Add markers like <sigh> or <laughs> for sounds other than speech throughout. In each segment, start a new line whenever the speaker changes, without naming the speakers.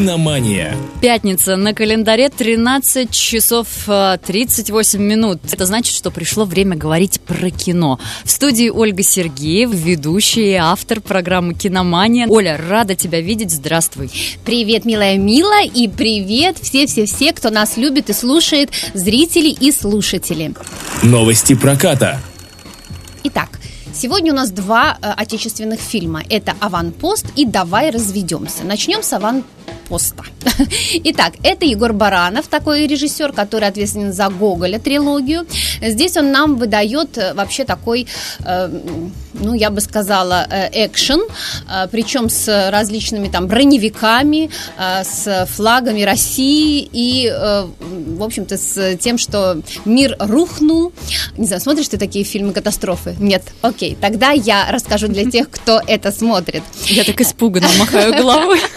Киномания.
Пятница. На календаре 13 часов 38 минут. Это значит, что пришло время говорить про кино. В студии Ольга Сергеев, ведущая и автор программы «Киномания». Оля, рада тебя видеть. Здравствуй.
Привет, милая Мила, и привет все-все-все, кто нас любит и слушает, зрители и слушатели.
Новости проката.
Итак, Сегодня у нас два э, отечественных фильма. Это «Аванпост» и «Давай разведемся». Начнем с «Аванпоста». <laughs> Итак, это Егор Баранов, такой режиссер, который ответственен за Гоголя трилогию. Здесь он нам выдает э, вообще такой, э, ну, я бы сказала, э, экшен, э, причем с различными там броневиками, э, с флагами России и, э, в общем-то, с тем, что мир рухнул. Не знаю, смотришь ты такие фильмы катастрофы? Нет? Окей тогда я расскажу для тех, кто это смотрит.
Я так испуганно махаю головой. <laughs>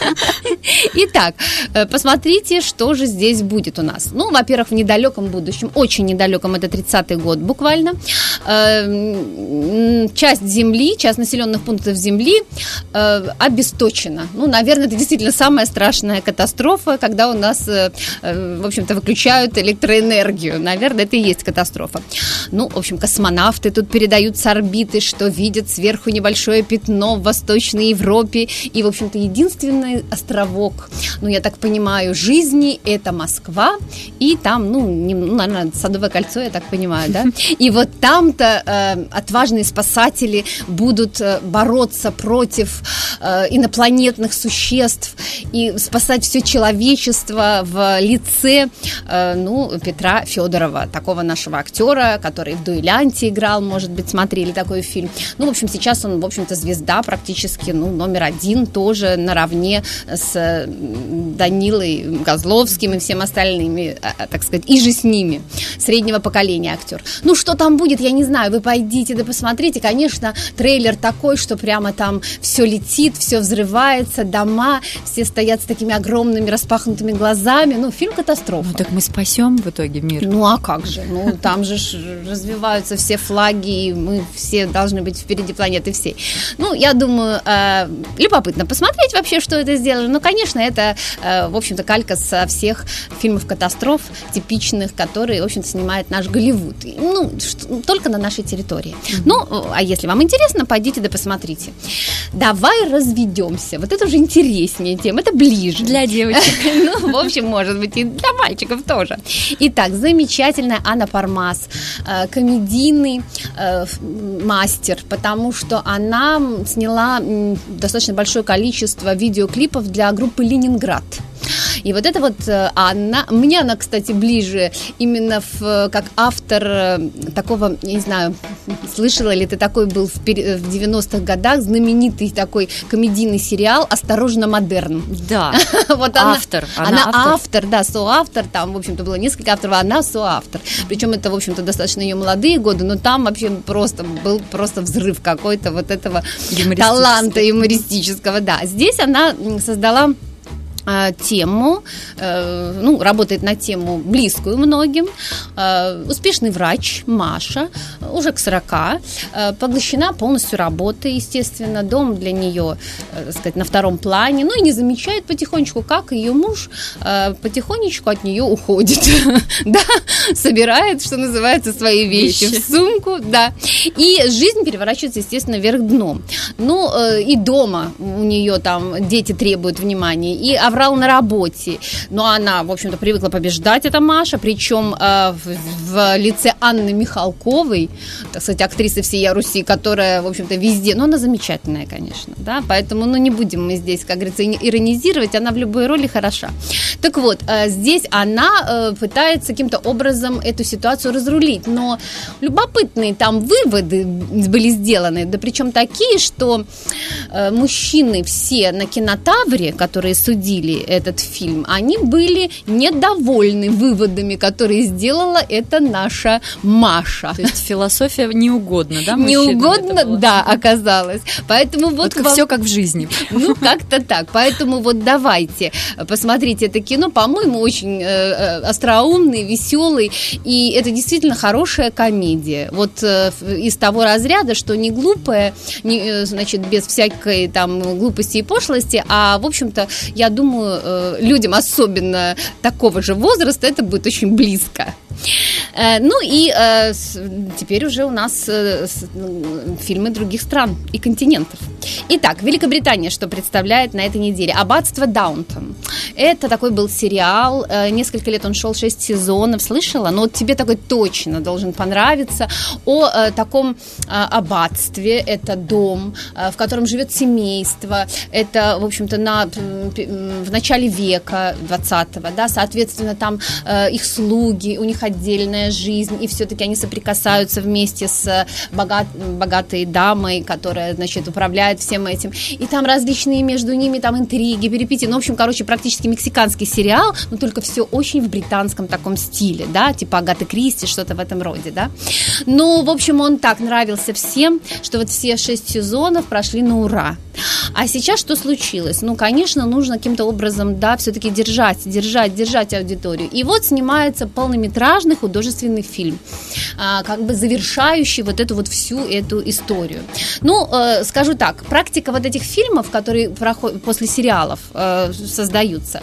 <laughs>
Итак, э, посмотрите, что же здесь будет у нас. Ну, во-первых, в недалеком будущем, очень недалеком, это 30-й год буквально, э, часть земли, часть населенных пунктов земли э, обесточена. Ну, наверное, это действительно самая страшная катастрофа, когда у нас, в общем-то, выключают электроэнергию. Наверное, это и есть катастрофа. Ну, в общем, космонавты тут передают с орбиты что видят сверху небольшое пятно в Восточной Европе. И, в общем-то, единственный островок, ну, я так понимаю, жизни – это Москва. И там, ну, не, ну наверное, Садовое кольцо, я так понимаю, да? <laughs> И вот там-то э, отважные спасатели будут э, бороться против э, инопланетных существ и спасать все человечество в лице, э, ну, Петра Федорова, такого нашего актера, который в «Дуэлянте» играл, может быть, смотрели такой фильм фильм. Ну, в общем, сейчас он, в общем-то, звезда практически, ну, номер один тоже наравне с Данилой Козловским и всем остальными, а, а, так сказать, и же с ними, среднего поколения актер. Ну, что там будет, я не знаю, вы пойдите да посмотрите. Конечно, трейлер такой, что прямо там все летит, все взрывается, дома, все стоят с такими огромными распахнутыми глазами. Ну, фильм катастрофа.
Ну, так мы спасем в итоге мир.
Ну, а как же? Ну, там же развиваются все флаги, и мы все должны быть впереди планеты всей. Ну, я думаю, э, любопытно посмотреть вообще, что это сделали. Ну, конечно, это, э, в общем-то, калька со всех фильмов катастроф типичных, которые, в общем-то, снимает наш Голливуд. Ну, что, только на нашей территории. Mm-hmm. Ну, а если вам интересно, пойдите да посмотрите. Давай разведемся. Вот это уже интереснее тем, это ближе.
Для девочек. <laughs>
Ну, в общем, может быть, и для мальчиков тоже. Итак, замечательная Анна Пармас, э, комедийный э, мастер, потому что она сняла достаточно большое количество видеоклипов для группы «Ленинград». И вот это вот э, она, мне она, кстати, ближе именно в, как автор э, такого, не знаю, слышала ли ты такой был в, в 90-х годах знаменитый такой комедийный сериал «Осторожно, модерн».
Да, <laughs>
вот
автор.
Она, она автор. автор, да, соавтор, там, в общем-то, было несколько авторов, а она соавтор. Причем это, в общем-то, достаточно ее молодые годы, но там вообще просто был просто взрыв какой-то вот этого таланта юмористического, да. Здесь она создала тему, э, ну, работает на тему близкую многим. Э, успешный врач Маша, уже к 40, э, поглощена полностью работой, естественно, дом для нее, так сказать, на втором плане, ну и не замечает потихонечку, как ее муж потихонечку от нее уходит, <laughs> да, собирает, что называется, свои вещи, вещи. в сумку, да, и жизнь переворачивается, естественно, вверх дном. Ну, и дома у нее там дети требуют внимания, и соврал на работе. Но она, в общем-то, привыкла побеждать, это Маша, причем э, в, в лице Анны Михалковой, так сказать, актрисы всей Руси, которая, в общем-то, везде, но она замечательная, конечно, да, поэтому, ну, не будем мы здесь, как говорится, иронизировать, она в любой роли хороша. Так вот, э, здесь она э, пытается каким-то образом эту ситуацию разрулить, но любопытные там выводы были сделаны, да причем такие, что э, мужчины все на кинотавре, которые судили, смотрели этот фильм, они были недовольны выводами, которые сделала эта наша Маша.
То есть философия не угодно, да?
Не угодно, да, оказалось. Поэтому вот...
вот вам... все как в жизни.
Ну, как-то так. Поэтому вот давайте посмотрите это кино. По-моему, очень э, э, остроумный, веселый. И это действительно хорошая комедия. Вот э, из того разряда, что не глупая, не, э, значит, без всякой там глупости и пошлости, а, в общем-то, я думаю, думаю, э, людям, особенно такого же возраста, это будет очень близко. Э, ну и э, теперь уже у нас э, фильмы других стран и континентов. Итак, Великобритания, что представляет на этой неделе? Аббатство Даунтон. Это такой был сериал, несколько лет он шел, 6 сезонов, слышала? Но вот тебе такой точно должен понравиться. О таком аббатстве, это дом, в котором живет семейство, это, в общем-то, на, в начале века 20-го, да, соответственно, там их слуги, у них отдельная жизнь, и все-таки они соприкасаются вместе с богат, богатой дамой, которая, значит, управляет всем этим. И там различные между ними там интриги, перипетии. Ну, в общем, короче, практически мексиканский сериал, но только все очень в британском таком стиле, да, типа Агаты Кристи, что-то в этом роде, да. Ну, в общем, он так нравился всем, что вот все шесть сезонов прошли на ура. А сейчас что случилось? Ну, конечно, нужно каким-то образом, да, все-таки держать, держать, держать аудиторию. И вот снимается полнометражный художественный фильм, а, как бы завершающий вот эту вот всю эту историю. Ну, э, скажу так, практика вот этих фильмов, которые после сериалов э, создаются,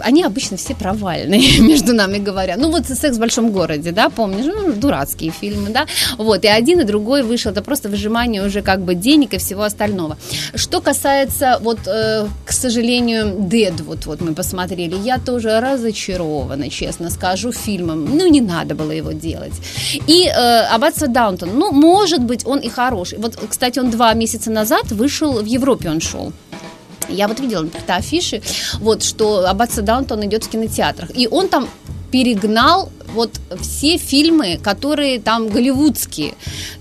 они обычно все провальные, <laughs> между нами говоря. Ну вот «Секс в большом городе», да, помнишь? Ну, дурацкие фильмы, да. Вот, и один, и другой вышел. Это просто выжимание уже как бы денег и всего остального. Что касается, вот, э, к сожалению, «Дедвуд», вот мы посмотрели, я тоже разочарована, честно скажу, фильмом. Ну, не надо было его делать. И э, «Аббатство Даунтон», ну, может быть, он и хороший. Вот, кстати, он два месяца назад вышел, в Европе он шел. Я вот видела, например, афиши, вот, что Аббатство Даунтон идет в кинотеатрах. И он там перегнал вот все фильмы, которые там голливудские,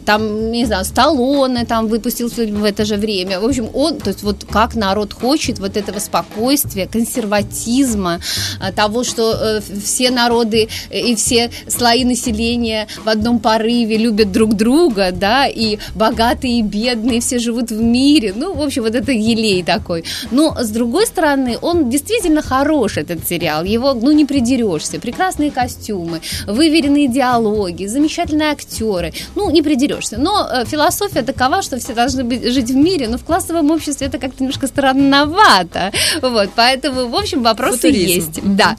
там, не знаю, Сталлоне там выпустил фильм в это же время. В общем, он, то есть вот как народ хочет вот этого спокойствия, консерватизма, а, того, что э, все народы и все слои населения в одном порыве любят друг друга, да, и богатые, и бедные все живут в мире. Ну, в общем, вот это елей такой. Но, с другой стороны, он действительно хорош, этот сериал. Его, ну, не придерешься. Прекрасные костюмы, выверенные диалоги, замечательные актеры. Ну, не придерешься. Но э, философия такова, что все должны быть, жить в мире, но в классовом обществе это как-то немножко странновато. Вот, поэтому, в общем, вопросы Футуризм. есть. Да.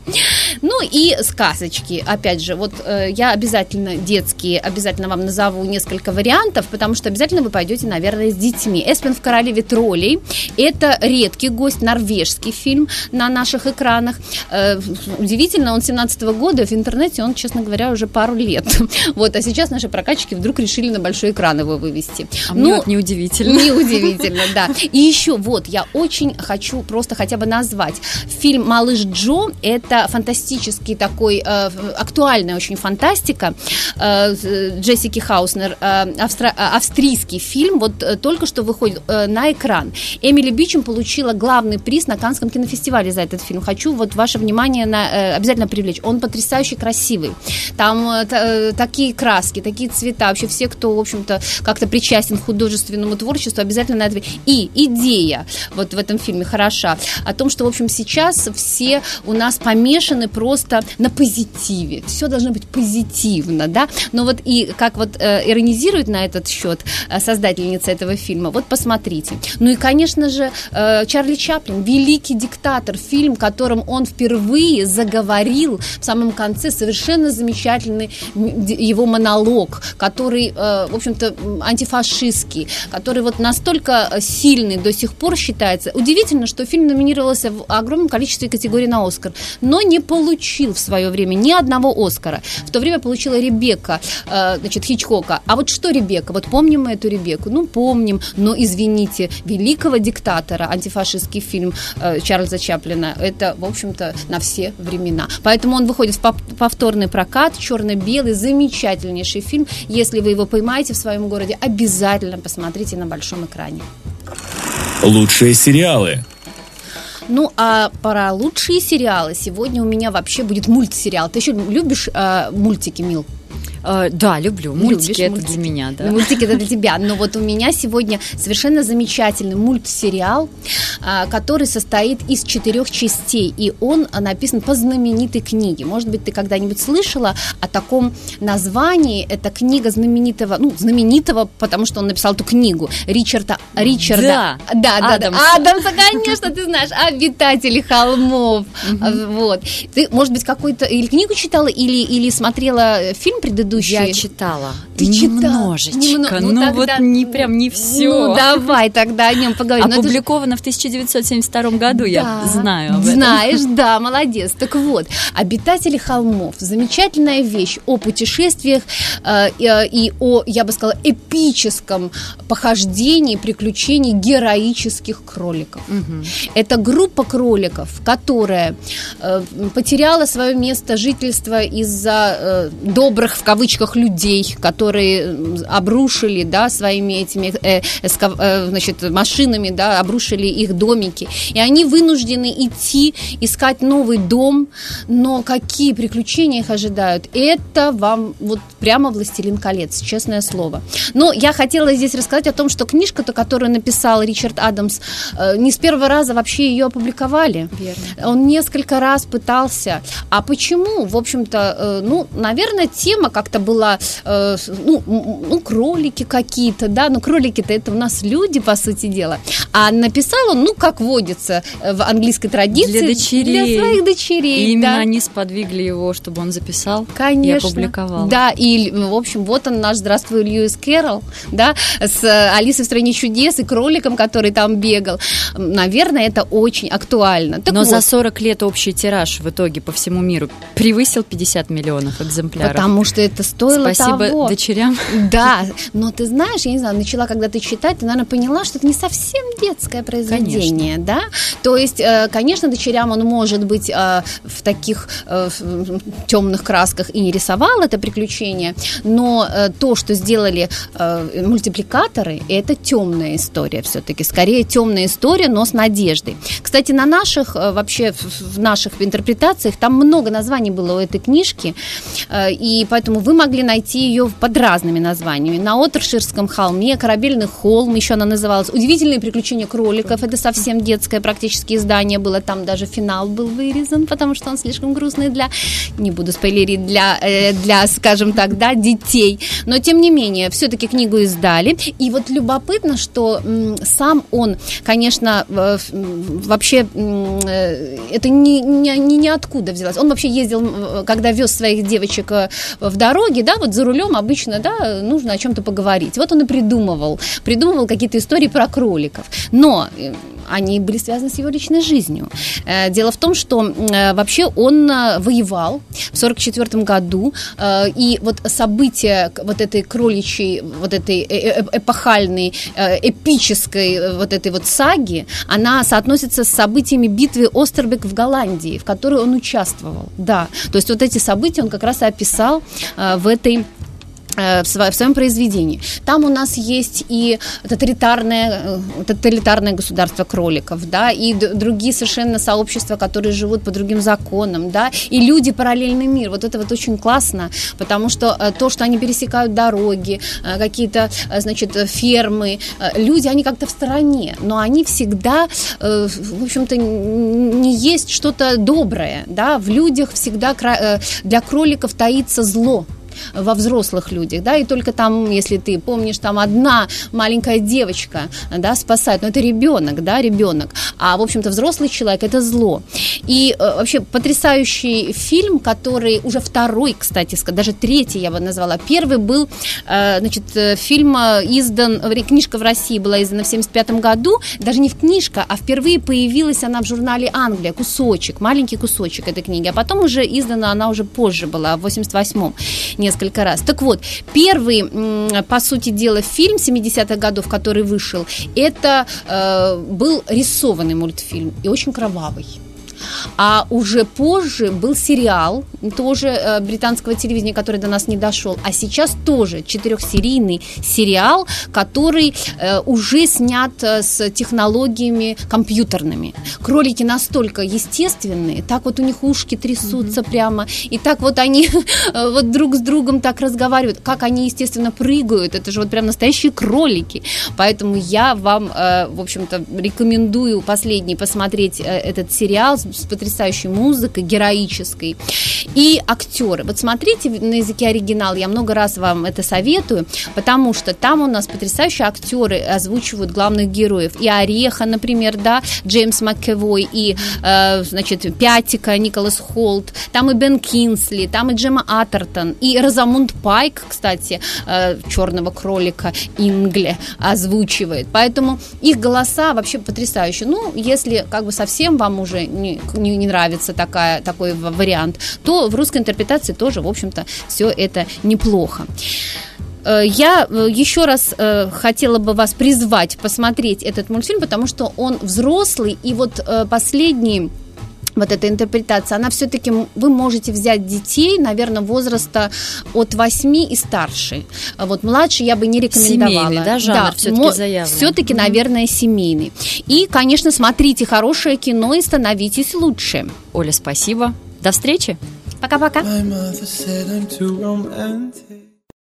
Ну и сказочки. Опять же, вот э, я обязательно детские, обязательно вам назову несколько вариантов, потому что обязательно вы пойдете, наверное, с детьми. Эспен в королеве троллей. Это редкий гость, норвежский фильм на наших экранах. Э, удивительно, он 17 -го года, в интернете он, честно говоря, уже пару лет. <laughs> Вот, а сейчас наши прокатчики вдруг решили на большой экран его вывести.
А ну, вот неудивительно.
Неудивительно, да. <laughs> И еще, вот, я очень хочу просто хотя бы назвать. Фильм «Малыш Джо» — это фантастический такой, э, актуальная очень фантастика э, Джессики Хауснер, э, австро, э, австрийский фильм, вот только что выходит на экран. Эмили Бичем получила главный приз на Канском кинофестивале за этот фильм. Хочу вот ваше внимание на, обязательно привлечь. Он потрясающе красивый. Там такие краски, такие цвета. Вообще все, кто, в общем-то, как-то причастен к художественному творчеству, обязательно на это... И идея вот в этом фильме хороша. О том, что, в общем, сейчас все у нас помешаны просто на позитиве. Все должно быть позитивно, да? Но вот и как вот э, иронизирует на этот счет э, создательница этого фильма, вот посмотрите. Ну и, конечно же, э, Чарли Чаплин, великий диктатор, фильм, которым он впервые заговорил в самом конце совершенно замечательный его монолог, который, э, в общем-то, антифашистский, который вот настолько сильный до сих пор считается. Удивительно, что фильм номинировался в огромном количестве категорий на Оскар, но не получил в свое время ни одного Оскара. В то время получила Ребекка, э, значит, Хичкока. А вот что Ребекка? Вот помним мы эту Ребекку? Ну, помним, но, извините, великого диктатора, антифашистский фильм э, Чарльза Чаплина, это, в общем-то, на все времена. Поэтому он выходит в повторный прокат, черно-белый, замечательнейший фильм. Если вы его поймаете в своем городе, обязательно посмотрите на большом экране.
Лучшие сериалы.
Ну, а про лучшие сериалы сегодня у меня вообще будет мультсериал. Ты еще любишь э, мультики, Мил?
Э, да, люблю. Мультики Любишь это мультики? для меня, да.
Мультики это для тебя. Но вот у меня сегодня совершенно замечательный мультсериал, а, который состоит из четырех частей, и он написан по знаменитой книге. Может быть, ты когда-нибудь слышала о таком названии? Это книга знаменитого, ну, знаменитого, потому что он написал эту книгу, Ричарда, Ричарда.
Да, да, да,
Адамса. да. Адамса, конечно, ты знаешь, обитатели холмов. Вот. Ты, может быть, какой-то или книгу читала, или, или смотрела фильм предыдущий?
Я читала.
Ты
Немножечко. Немного. Ну, ну вот не прям не все.
Ну, давай тогда о нем поговорим.
Ну, Опубликовано в 1972 году, да. я знаю об
этом. Знаешь, да, молодец. Так вот, «Обитатели холмов» – замечательная вещь о путешествиях э, э, и о, я бы сказала, эпическом похождении, приключении героических кроликов. Угу. Это группа кроликов, которая э, потеряла свое место жительства из-за э, добрых, в кавычках, людей, которые обрушили, да, своими этими, э, э, значит, машинами, да, обрушили их домики. И они вынуждены идти, искать новый дом, но какие приключения их ожидают, это вам вот прямо «Властелин колец», честное слово. Но я хотела здесь рассказать о том, что книжка-то, которую написал Ричард Адамс, э, не с первого раза вообще ее опубликовали.
Верно.
Он несколько раз пытался. А почему? В общем-то, э, ну, наверное, тема как-то была, э, ну, ну кролики какие-то, да, но кролики-то это у нас люди, по сути дела. А написал он, ну, как водится в английской традиции.
Для дочерей.
Для своих дочерей,
И именно да. они сподвигли его, чтобы он записал
Конечно.
и опубликовал.
Да, и, в общем, вот он наш «Здравствуй, Льюис Кэрролл», да, с Алисой в стране чудес и кроликом, который там бегал. Наверное, это очень актуально.
Так Но вот. за 40 лет общий тираж в итоге по всему миру превысил 50 миллионов экземпляров.
Потому что это стоило
Спасибо
того.
Дочерям.
Да, но ты знаешь, я не знаю, начала когда-то читать, ты, наверное, поняла, что это не совсем детское произведение,
конечно.
да? То есть, э, конечно, дочерям он может быть э, в таких э, темных красках и не рисовал это приключение, но то, что сделали мультипликаторы, это темная история все-таки. Скорее темная история, но с надеждой. Кстати, на наших, вообще в наших интерпретациях, там много названий было у этой книжки, и поэтому вы могли найти ее под разными названиями. На Отерширском холме, Корабельный холм, еще она называлась, Удивительные приключения кроликов, это совсем детское практически издание было, там даже финал был вырезан, потому что он слишком грустный для, не буду спойлерить, для, э, для скажем так, да, детей. Но, тем не менее, все-таки книгу издали, и вот любопытно, что сам он, конечно, вообще э, это не, не, не ниоткуда взялось. Он вообще ездил, когда вез своих девочек э, в дороге, да, вот за рулем обычно, да, нужно о чем-то поговорить. Вот он и придумывал, придумывал какие-то истории про кроликов. Но э, они были связаны с его личной жизнью. Дело в том, что вообще он воевал в 1944 году, и вот события вот этой кроличьей, вот этой эпохальной, эпической вот этой вот саги, она соотносится с событиями битвы Остербек в Голландии, в которой он участвовал. Да, то есть вот эти события он как раз и описал э, в этой Э, в своем произведении. Там у нас есть и тоталитарное, э, тоталитарное государство кроликов, да, и другие совершенно сообщества, которые живут по другим законам, да, и люди параллельный мир. Вот это вот очень классно, потому что э, то, что они пересекают дороги, какие-то, значит, фермы, люди, они как-то в стороне, но они всегда, в общем-то, не есть что-то доброе, да, в людях всегда для кроликов таится зло, во взрослых людях, да, и только там, если ты помнишь, там одна маленькая девочка, да, спасает, но это ребенок, да, ребенок, а, в общем-то, взрослый человек – это зло. И э, вообще потрясающий фильм, который уже второй, кстати, даже третий я бы назвала. Первый был, э, значит, э, фильм э, издан, книжка в России была издана в 75 году, даже не в книжка, а впервые появилась она в журнале «Англия», кусочек, маленький кусочек этой книги, а потом уже издана она уже позже была, в 88-м несколько раз. Так вот, первый, по сути дела, фильм 70-х годов, который вышел, это э, был рисованный мультфильм и очень кровавый. А уже позже был сериал, тоже э, британского телевидения, который до нас не дошел. А сейчас тоже четырехсерийный сериал, который э, уже снят э, с технологиями компьютерными. Кролики настолько естественные, так вот у них ушки трясутся mm-hmm. прямо, и так вот они <laughs> вот друг с другом так разговаривают, как они, естественно, прыгают. Это же вот прям настоящие кролики. Поэтому я вам, в общем-то, рекомендую последний посмотреть этот сериал с потрясающей музыкой, героической. И актеры. Вот смотрите на языке оригинал, я много раз вам это советую, потому что там у нас потрясающие актеры озвучивают главных героев. И Ореха, например, да, Джеймс МакКевой, и, э, значит, Пятика, Николас Холт, там и Бен Кинсли, там и Джема Атертон, и Розамунд Пайк, кстати, э, черного кролика Ингле озвучивает. Поэтому их голоса вообще потрясающие. Ну, если как бы совсем вам уже не, не, не нравится такая, такой вариант, то в русской интерпретации тоже, в общем-то, все это неплохо. Э, я э, еще раз э, хотела бы вас призвать посмотреть этот мультфильм, потому что он взрослый, и вот последний вот эта интерпретация, она все-таки, вы можете взять детей, наверное, возраста от 8 и старше. Вот младше я бы не рекомендовала.
Семейный, да, жанр да, все-таки заявлен.
Все-таки, mm-hmm. наверное, семейный. И, конечно, смотрите хорошее кино и становитесь лучше.
Оля, спасибо. До встречи.
Пока-пока.